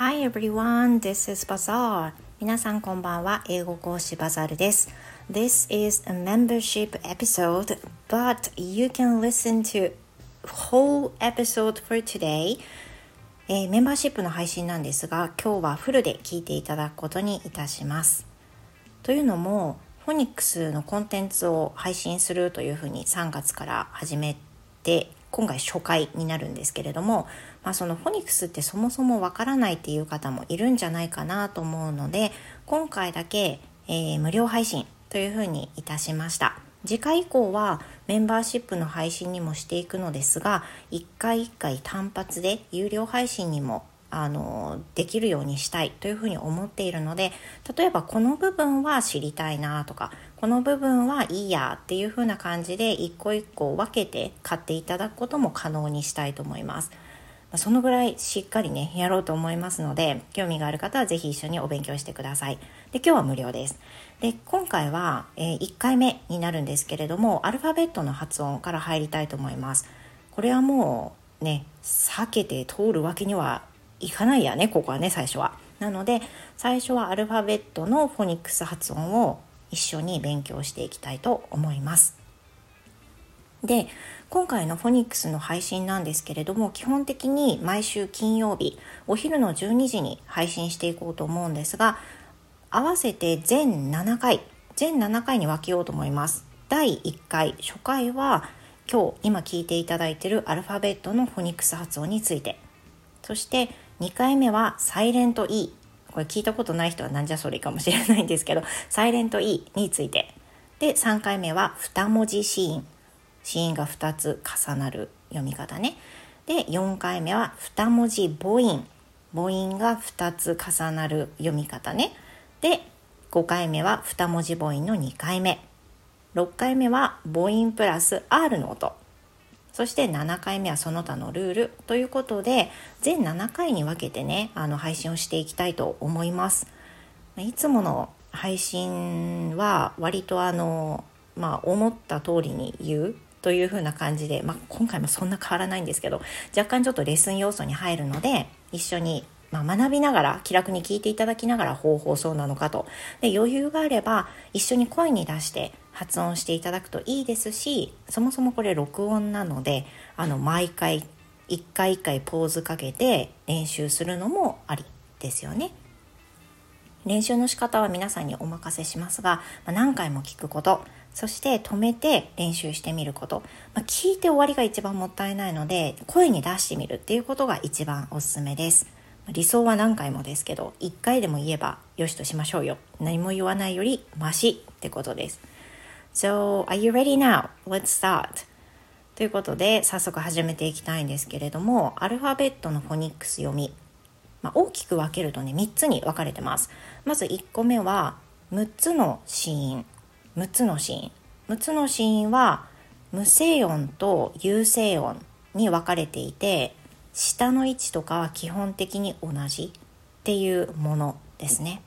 Hi everyone, this is Bazaar. 皆さんこんばんは。英語講師バザールです。This is a membership episode, but you can listen to whole episode for today. えー、メンバーシップの配信なんですが、今日はフルで聞いていただくことにいたします。というのも、フォニックスのコンテンツを配信するというふうに3月から始めて今回初回になるんですけれども、まあ、そのフォニックスってそもそもわからないっていう方もいるんじゃないかなと思うので今回だけ、えー、無料配信というふうにいたしました。次回以降はメンバーシップの配信にもしていくのですが1回1回単発で有料配信にもあのできるようにしたいというふうに思っているので例えばこの部分は知りたいなとかこの部分はいいやっていうふうな感じで一個一個分けて買っていただくことも可能にしたいと思います。そのぐらいしっかりね、やろうと思いますので、興味がある方はぜひ一緒にお勉強してください。で、今日は無料です。で、今回は、えー、1回目になるんですけれども、アルファベットの発音から入りたいと思います。これはもうね、避けて通るわけにはいかないやね、ここはね、最初は。なので、最初はアルファベットのフォニックス発音を一緒に勉強していきたいと思います。で今回のフォニックスの配信なんですけれども基本的に毎週金曜日お昼の12時に配信していこうと思うんですが合わせて全7回全7回に分けようと思います第1回初回は今日今聞いていただいているアルファベットのフォニックス発音についてそして2回目はサイレント E これ聞いたことない人はなんじゃそれかもしれないんですけど、サイレント E について。で、3回目は2文字シーン。シーンが2つ重なる読み方ね。で、4回目は2文字母音。母音が2つ重なる読み方ね。で、5回目は2文字母音の2回目。6回目は母音プラス R の音。そして7回目はその他のルールということで全7回に分けてねあの配信をしていきたいと思います。いつもの配信は割とあの、まあ、思った通りに言うという風な感じで、まあ、今回もそんな変わらないんですけど若干ちょっとレッスン要素に入るので一緒にまあ、学びながら気楽に聞いていただきながら方法そうなのかとで余裕があれば一緒に声に出して発音していただくといいですしそもそもこれ録音なのであの毎回一回一回ポーズかけて練習するのもありですよね。練習の仕方は皆さんにお任せしますが、まあ、何回も聞くことそして止めて練習してみること、まあ、聞いて終わりが一番もったいないので声に出してみるっていうことが一番おすすめです。理想は何回もですけど1回でも言えばよしとしましょうよ何も言わないよりマシってことです So are you ready now? Let's start. ということで早速始めていきたいんですけれどもアルファベットのフォニックス読み、まあ、大きく分けるとね3つに分かれてます。まず1個目は6つの子音6つの子音6つの子音は無声音と有声音に分かれていて下の位置とかは基本的に同じっていうものですね。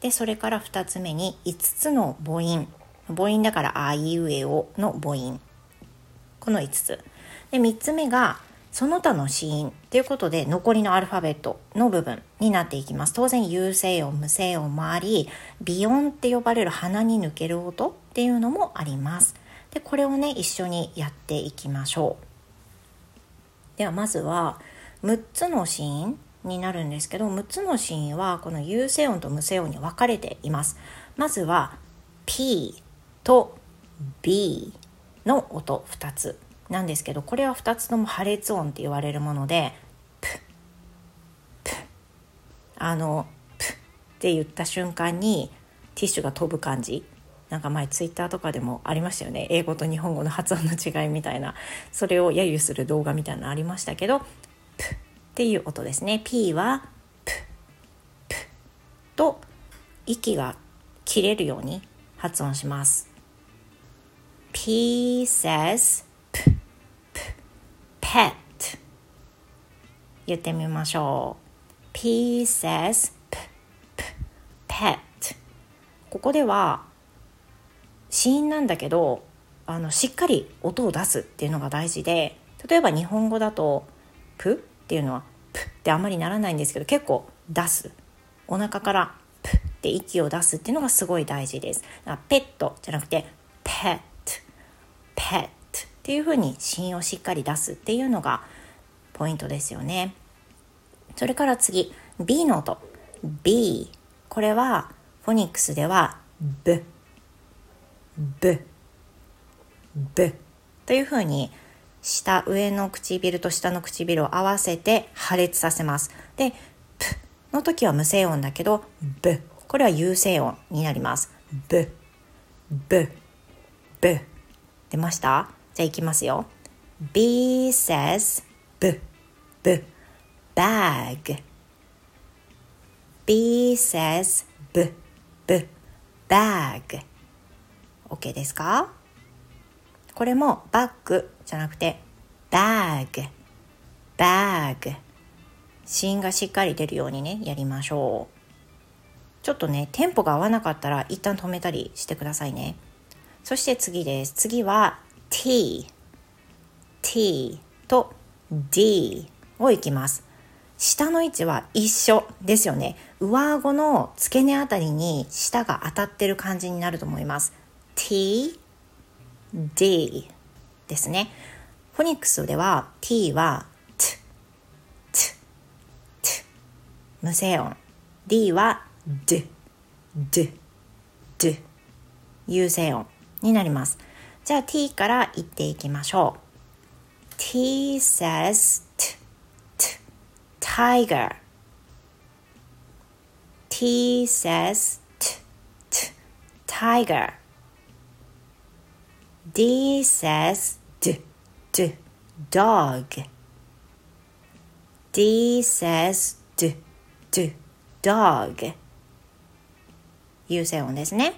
でそれから2つ目に5つの母音。母音だから「あいうえお」の母音。この5つ。で3つ目がその他の子音ということで残りのアルファベットの部分になっていきます。当然有声音無声音もあり鼻音って呼ばれる鼻に抜ける音っていうのもあります。でこれをね一緒にやっていきましょう。ではまずは6つの子音になるんですけど6つの子音はこの有声音と無声音に分かれています。まずは P と B の音2つ。なんですけどこれは2つとも破裂音って言われるものでププ。あのプって言った瞬間にティッシュが飛ぶ感じ。なんか前ツイッターとかでもありましたよね。英語と日本語の発音の違いみたいな。それを揶揄する動画みたいなのありましたけど「プ」っていう音ですね。P は「プ」「プ」と息が切れるように発音します。P says p, p, pet. 言ってみましょう。P says p, p, pet. ここでは死因なんだけどあのしっかり音を出すっていうのが大事で例えば日本語だと「プ」っていうのはプってあんまりならないんですけど結構出す。お腹からプって息を出すっていうのがすごい大事です。ペットじゃなくてペットペットっていうふうに芯をしっかり出すっていうのがポイントですよねそれから次 B の音 B これはフォニックスではブブブというふうに下上の唇と下の唇を合わせて破裂させます。で、プの時は無声音だけど、ブ。これは有声音になります。ブ、ブ、ブ。出ました？じゃあいきますよ。B says ブ、ブ、bag。B says ブ、ブ、bag。OK ですか？これもバッグじゃなくてバッグバッグ芯がしっかり出るようにねやりましょう。ちょっとねテンポが合わなかったら一旦止めたりしてくださいね。そして次です。次は T T と D をいきます。下の位置は一緒ですよね。上顎の付け根あたりに舌が当たってる感じになると思います。T D ですね。フォニックスでは T は T、T、T 無声音。D は D、D、D 有声音。になります。じゃあ T から言っていきましょう。T says T, T, tiger. T says T, T, tiger. D says d, d, dog. D says d, d, dog. 有声音ですね。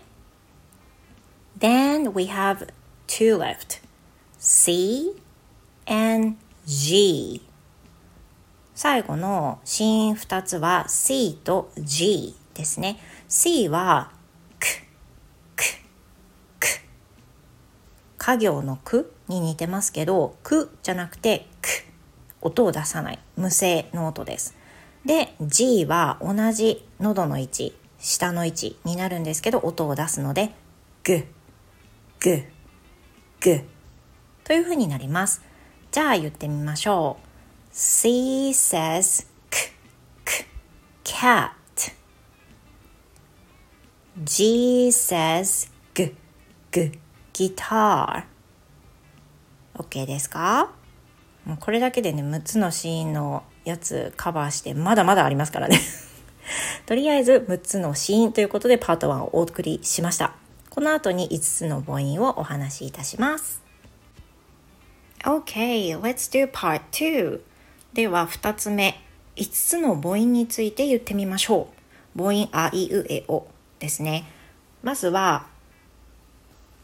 Then we have two left. C and G. 最後の子音2つは C と G ですね。C は家業のくに似てますけど、くじゃなくてく。音を出さない。無声の音です。で、G は同じ喉の位置、下の位置になるんですけど、音を出すので、ぐ、ぐ、ぐという風になります。じゃあ言ってみましょう。C says k, k, cat. G says g, g, guitar OK ですか？もうこれだけでね6つのシーンのやつカバーしてまだまだありますからね とりあえず6つのシーンということでパート1をお送りしましたこの後に5つの母音をお話しいたします Okay, let's do part 2では2つ目5つの母音について言ってみましょう母音あいうえおですねまずは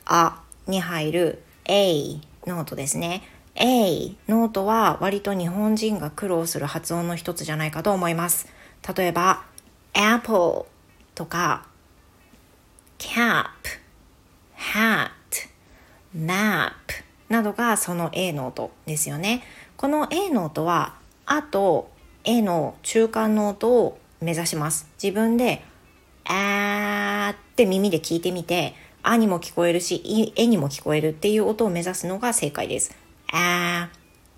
あに入る A の音ですね。A の音は割と日本人が苦労する発音の一つじゃないかと思います。例えば Apple とか Cap、Hat、Map などがその A の音ですよね。この A の音はあと A の中間の音を目指します。自分であーって耳で聞いてみてあにも聞こえるし、えにも聞こえるっていう音を目指すのが正解です。あ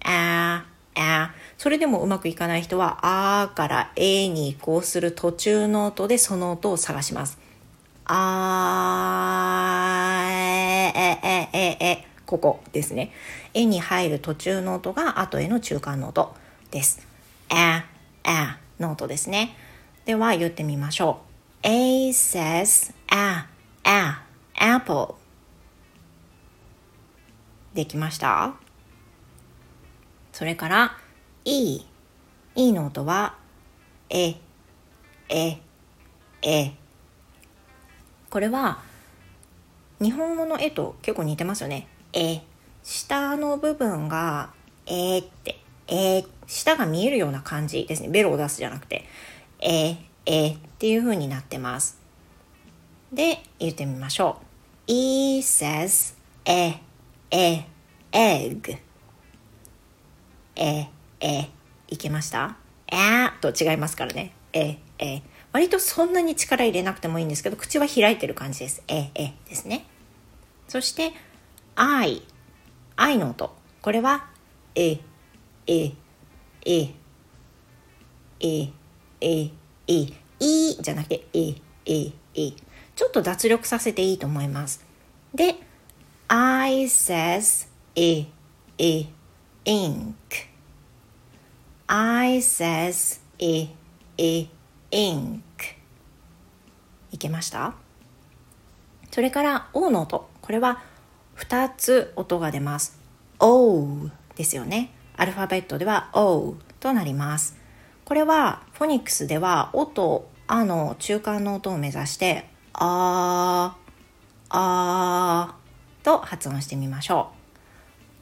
ー、あー、あー。それでもうまくいかない人は、あーからえに移行する途中の音でその音を探します。あー、え、え、え、え、ここですね。えに入る途中の音が後への中間の音です。あ、あの音ですね。では言ってみましょう。A says, あ、あ、apple できました？それから E E の音はえええこれは日本語の絵と結構似てますよね。え下の部分がえってえー、舌が見えるような感じですね。ベロを出すじゃなくて。え、え、っていう風になってます。で言ってみましょう。E says e, e, egg. え、え、いけました？えーと違いますからね。え、え。割とそんなに力入れなくてもいいんですけど、口は開いてる感じです。え、えですね。そして、I。I の音。これは、え、え、え、え、え、え、いじゃなくて、え、え、え。ちょっと脱力させていいと思います。で、I says, え、え、ink. I says, え、え、ink いけました？それから O の音。これは2つ音が出ます。O ですよね。アルファベットでは O となります。これはフォニックスでは「お」と「あ」の中間の音を目指して「あー」「あー」と発音してみましょ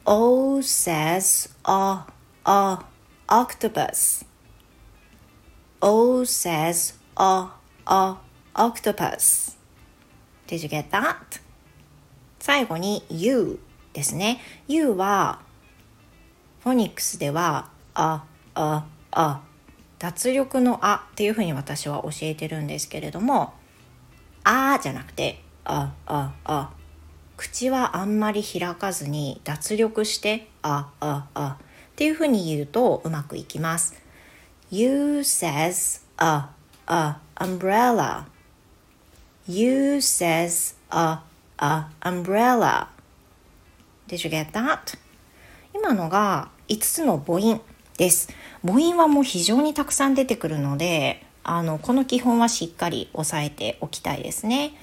う。O says a a octopus O says a a octopus. Did you get that? 最後に You ですね。You はフォニックスではあああ脱力のあっていうふうに私は教えてるんですけれどもあじゃなくてあああ口はあんまり開かずに脱力してあああっていうふうに言うとうまくいきます。You says a a umbrella. You says a a umbrella. Did you get that? 今のが5つの母音です。母音はもう非常にたくさん出てくるので、あのこの基本はしっかり押さえておきたいですね。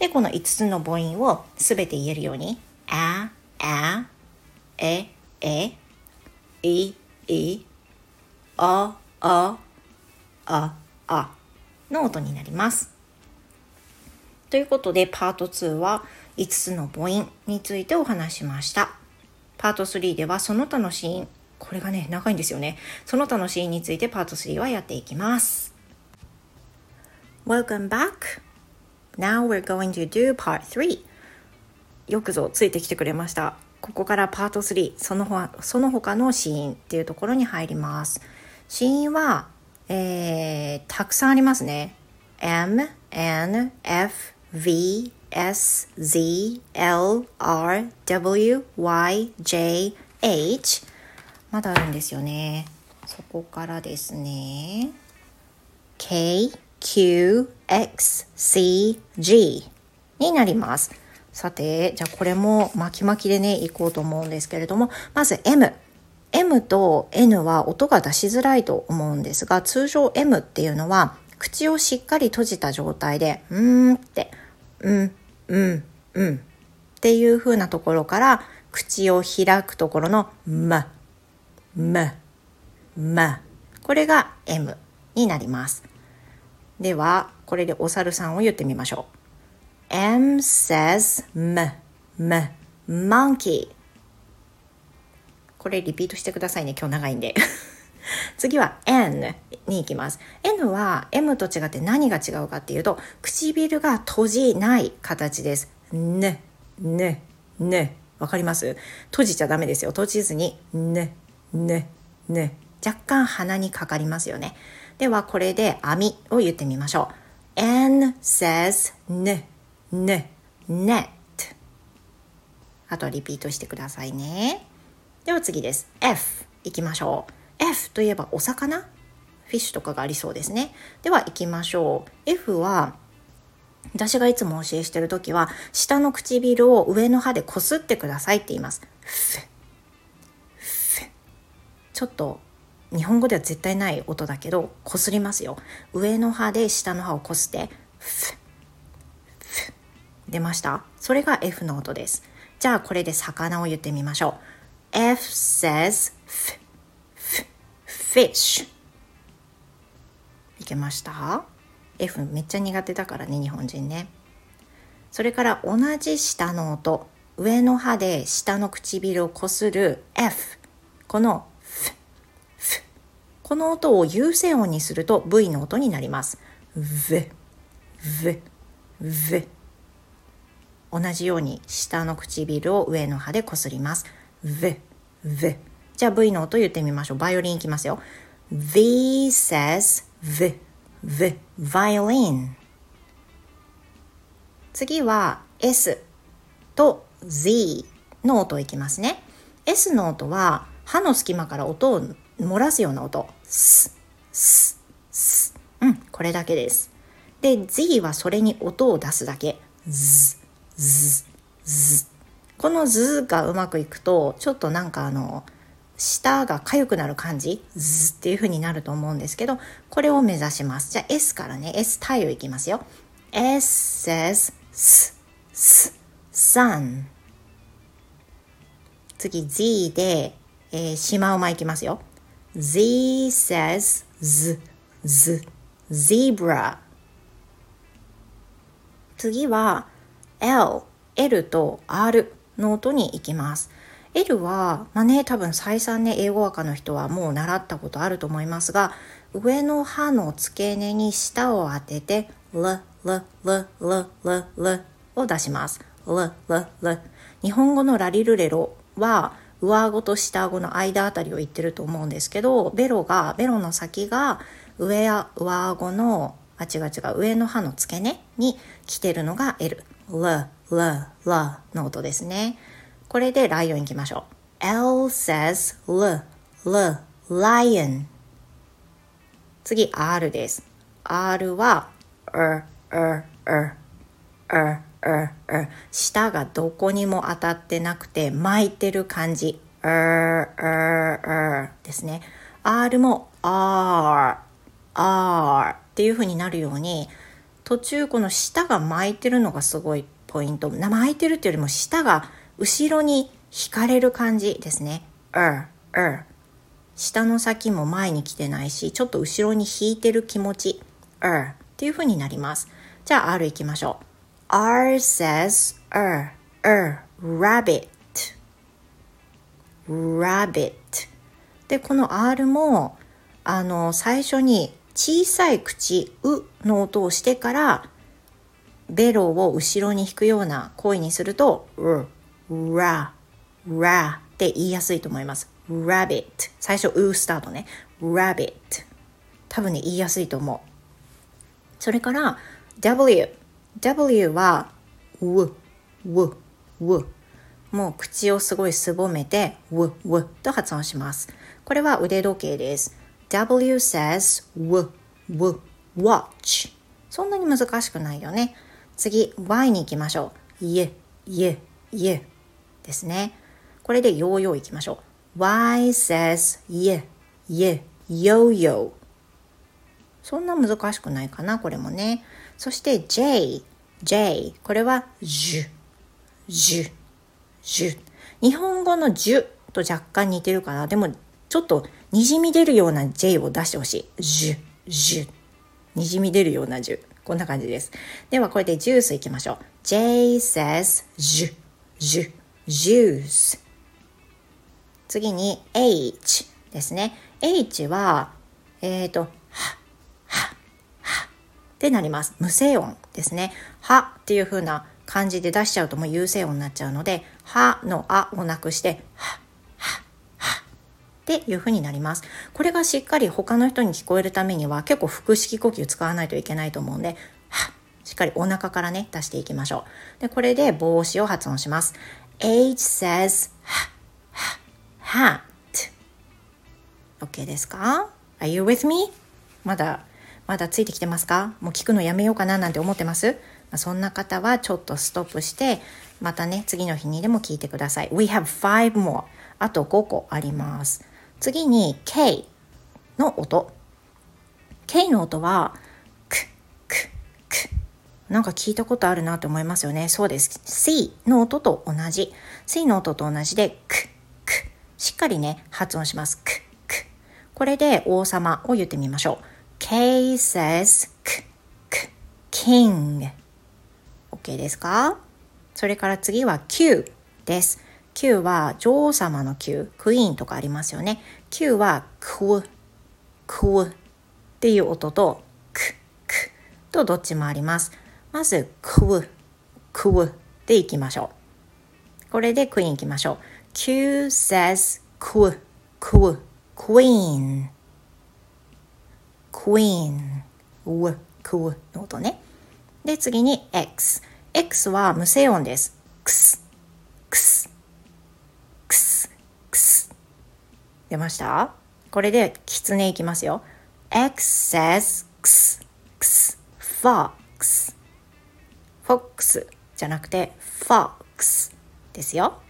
で、この5つの母音をすべて言えるように、あ、あ、え、え、い、い、あ、あ、あ、あの音になります。ということで、パート2は5つの母音についてお話しました。パート3ではその他のシーン、これがね、長いんですよね。その他のシーンについてパート3はやっていきます。Welcome back! Now we're going to do part 3. よくぞついてきてくれました。ここからパート3、その他その他のシーンっていうところに入ります。死因は、えー、たくさんありますね。M, N, F, V, S, Z, L, R, W, Y, J, H まだあるんですよね。そこからですね。K, Q, X, C, G になります。さて、じゃあこれも巻き巻きでね、いこうと思うんですけれども、まず M。M と N は音が出しづらいと思うんですが、通常 M っていうのは口をしっかり閉じた状態で、うーんって、うん、うん、うんっていう風なところから口を開くところのま、ま、ま。これが M になります。では、これでお猿さんを言ってみましょう。M says m, m, monkey これリピートしてくださいね。今日長いんで。次は N に行きます。N は M と違って何が違うかっていうと、唇が閉じない形です。ね、ね、ね。わかります？閉じちゃダメですよ。閉じずに、ね、ね、ね。若干鼻にかかりますよね。では、これで網を言ってみましょう。N says ね、ね、net。あとはリピートしてくださいね。では次です。F いきましょう。F といえばお魚？フィッシュとかがありそうですね。では行きましょう。F は私がいつも教えしてる時は下の唇を上の歯でこすってくださいって言います。ちょっと日本語では絶対ない音だけどこすりますよ。上の歯で下の歯をこすって出ましたそれが F の音です。じゃあこれで魚を言ってみましょう。F says f, f, fish. いけました ?F めっちゃ苦手だからね日本人ね。それから同じ下の音。上の歯で下の唇をこする F この f, f この音を優先音にすると V の音になります。V, v, v 同じように下の唇を上の歯でこすります。V, v じゃあ V の音言ってみましょう。バイオリンいきますよ。V says V, V, violin. 次は S と Z の音いきますね。S の音は歯の隙間から音を漏らすような音。ス、ス、ス。うん、これだけです。で、Z はそれに音を出すだけ。ズ、ズ、ズ。このズがうまくいくと、ちょっとなんかあの、舌が痒くなる感じ、ズっていう風になると思うんですけど、これを目指します。じゃあ S からね、S タイをいきますよ。S says S, S, sun. 次 Z で、えー、シマウマいきますよ。Z says Z, Z, zebra. 次は L、L と R の音に行きます。L は、まあね、多分再三ね、英語赤の人はもう習ったことあると思いますが、上の歯の付け根に舌を当てて、l, l, l, l, l, l を出します。l, l, l。日本語のラリルレロは、上顎と下顎の間あたりを言ってると思うんですけど、ベロが、ベロの先が上や上顎の、あ、違う違う、上の歯の付け根に来てるのが L。l, l, l の音ですね。これでライオン行きましょう。L says l, l, lion. 次 R です。R は er, r, r, r, r, r. 舌がどこにも当たってなくて巻いてる感じ。r, r, r ですね。R も R, R っていう風になるように途中この舌が巻いてるのがすごいポイント。巻いてるっていうよりも舌が後ろに引かれる感じですね。er, er 下の先も前に来てないし、ちょっと後ろに引いてる気持ち。er っていう風になります。じゃあ R 行きましょう。R says er, er, rabbit, rabbit で、この R も、あの、最初に小さい口、うの音をしてから、ベロを後ろに引くような声にすると、う、ら、らって言いやすいと思います。rabbit 最初うスタートね。rabbit 多分ね言いやすいと思う。それから W W はう、う、う。もう口をすごいすぼめてう、うと発音します。これは腕時計です。W says う、う、watch そんなに難しくないよね。次 Y に行きましょういえ、いえ、いえですね。これでヨーヨーいきましょう。Y says yeah, yeah, yo yo. そんな難しくないかな、これもね。そして J, J。これはじゅ、じゅ、じゅ。日本語のじゅと若干似てるかな。でもちょっとにじみ出るような J を出してほしい。じゅ、じゅ。にじみ出るようなじゅ。こんな感じです。ではこれでジュースいきましょう。J says じゅ、じゅ。juice 次に h ですね h はえっ、ー、とはははってなります無声音ですねはっていう風な感じで出しちゃうともう有声音になっちゃうのではのあをなくしてはっていう風になりますこれがしっかり他の人に聞こえるためには結構腹式呼吸使わないといけないと思うんではっしっかりお腹からね出していきましょうでこれで帽子を発音します H says hat. OK ですか ?Are you with me? まだ、まだついてきてますか？もう聞くのやめようかななんて思ってます？ま、そんな方はちょっとストップして、またね、次の日にでも聞いてください。We have five more. あと5個あります。次に K の音。K の音は、なんか聞いたことあるなと思いますよね。そうです。C の音と同じ。C の音と同じで、く、く。しっかりね、発音します。く、く。これで王様を言ってみましょう。K says く、く、king。OK ですか？それから次は Q です。Q は女王様の Q、クイーンとかありますよね。Q はく、くっていう音と、く、くとどっちもあります。まず、く、くでいきましょう。これでクイーンいきましょう。Q says く、く、queen。queen w クウの音ねで次に x x は無声音ですクスクスクスクス出ました？これでキツネいきますよ。X says クスクス fox fox じゃなくて fox ですよ。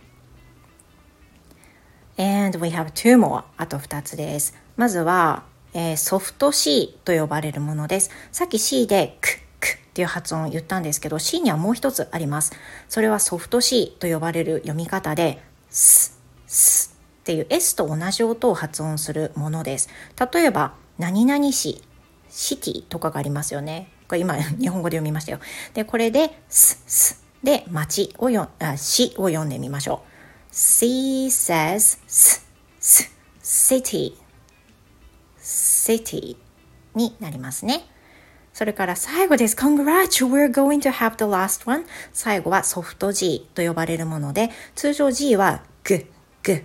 And we have two more. あと2つです。まずは、えー、ソフト C と呼ばれるものです。さっき C でクックっていう発音を言ったんですけど C にはもう一つあります。それはソフト C と呼ばれる読み方でススっていう S と同じ音を発音するものです例えば何々市シティとかがありますよねこれ今 日本語で読みましたよでこれでススで町をよあ市を読んでみましょう C says s, s, city city になりますね。それから最後です。Congrats! We're going to have the last one. 最後はソフト G と呼ばれるもので、通常 G はグ、グ。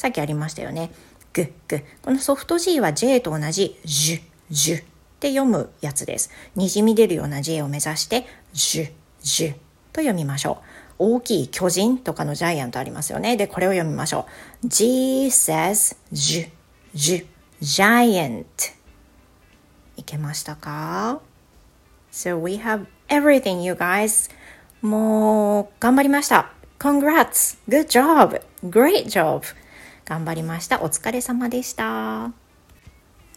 さっきありましたよね。グッ、グ。このソフト G は J と同じジュ、ジュって読むやつです。にじみ出るような J を目指して、ジュ、ジュと読みましょう。大きい巨人とかのジャイアントありますよね。で、これを読みましょう。G says ジュ、ジュ、giant いけましたか ?So we have everything you guys もう頑張りました Congrats! Good job! Great job! 頑張りましたお疲れ様でした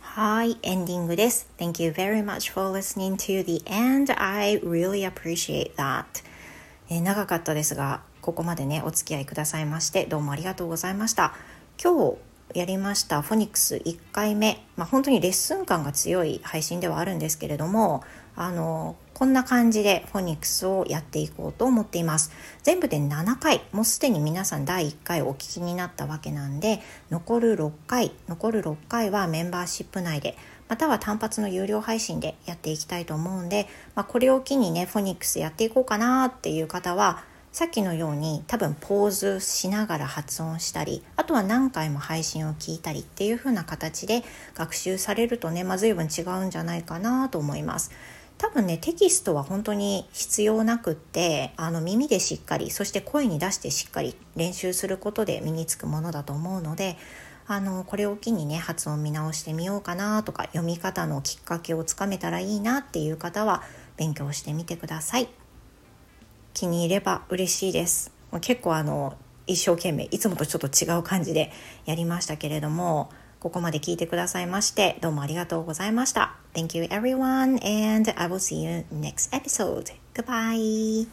はい、エンディングです。Thank you very much for listening to the end. I really appreciate that. え、長かったですが、ここまでね、お付き合いくださいまして、どうもありがとうございました。今日やりました。フォニックス1回目、まあ、本当にレッスン感が強い配信ではあるんですけれどもあのこんな感じでフォニックスをやっていこうと思っています。全部で7回。もうすでに皆さん第1回お聞きになったわけなんで残る6回。残る6回はメンバーシップ内でまたは単発の有料配信でやっていきたいと思うんで、まあ、これを機にねフォニックスやっていこうかなっていう方はさっきのように多分ポーズしながら発音したりあとは何回も配信を聞いたりっていう風な形で学習されるとね、まあ、随分違うんじゃないかなと思います。多分ねテキストは本当に必要なくってあの耳でしっかりそして声に出してしっかり練習することで身につくものだと思うのであのこれを機にね発音見直してみようかなとか読み方のきっかけをつかめたらいいなっていう方は勉強してみてください。気に入れば嬉しいです。結構あの一生懸命いつもとちょっと違う感じでやりましたけれどもここまで聞いてくださいましてどうもありがとうございました。Thank you everyone and I will see you next episode. Goodbye!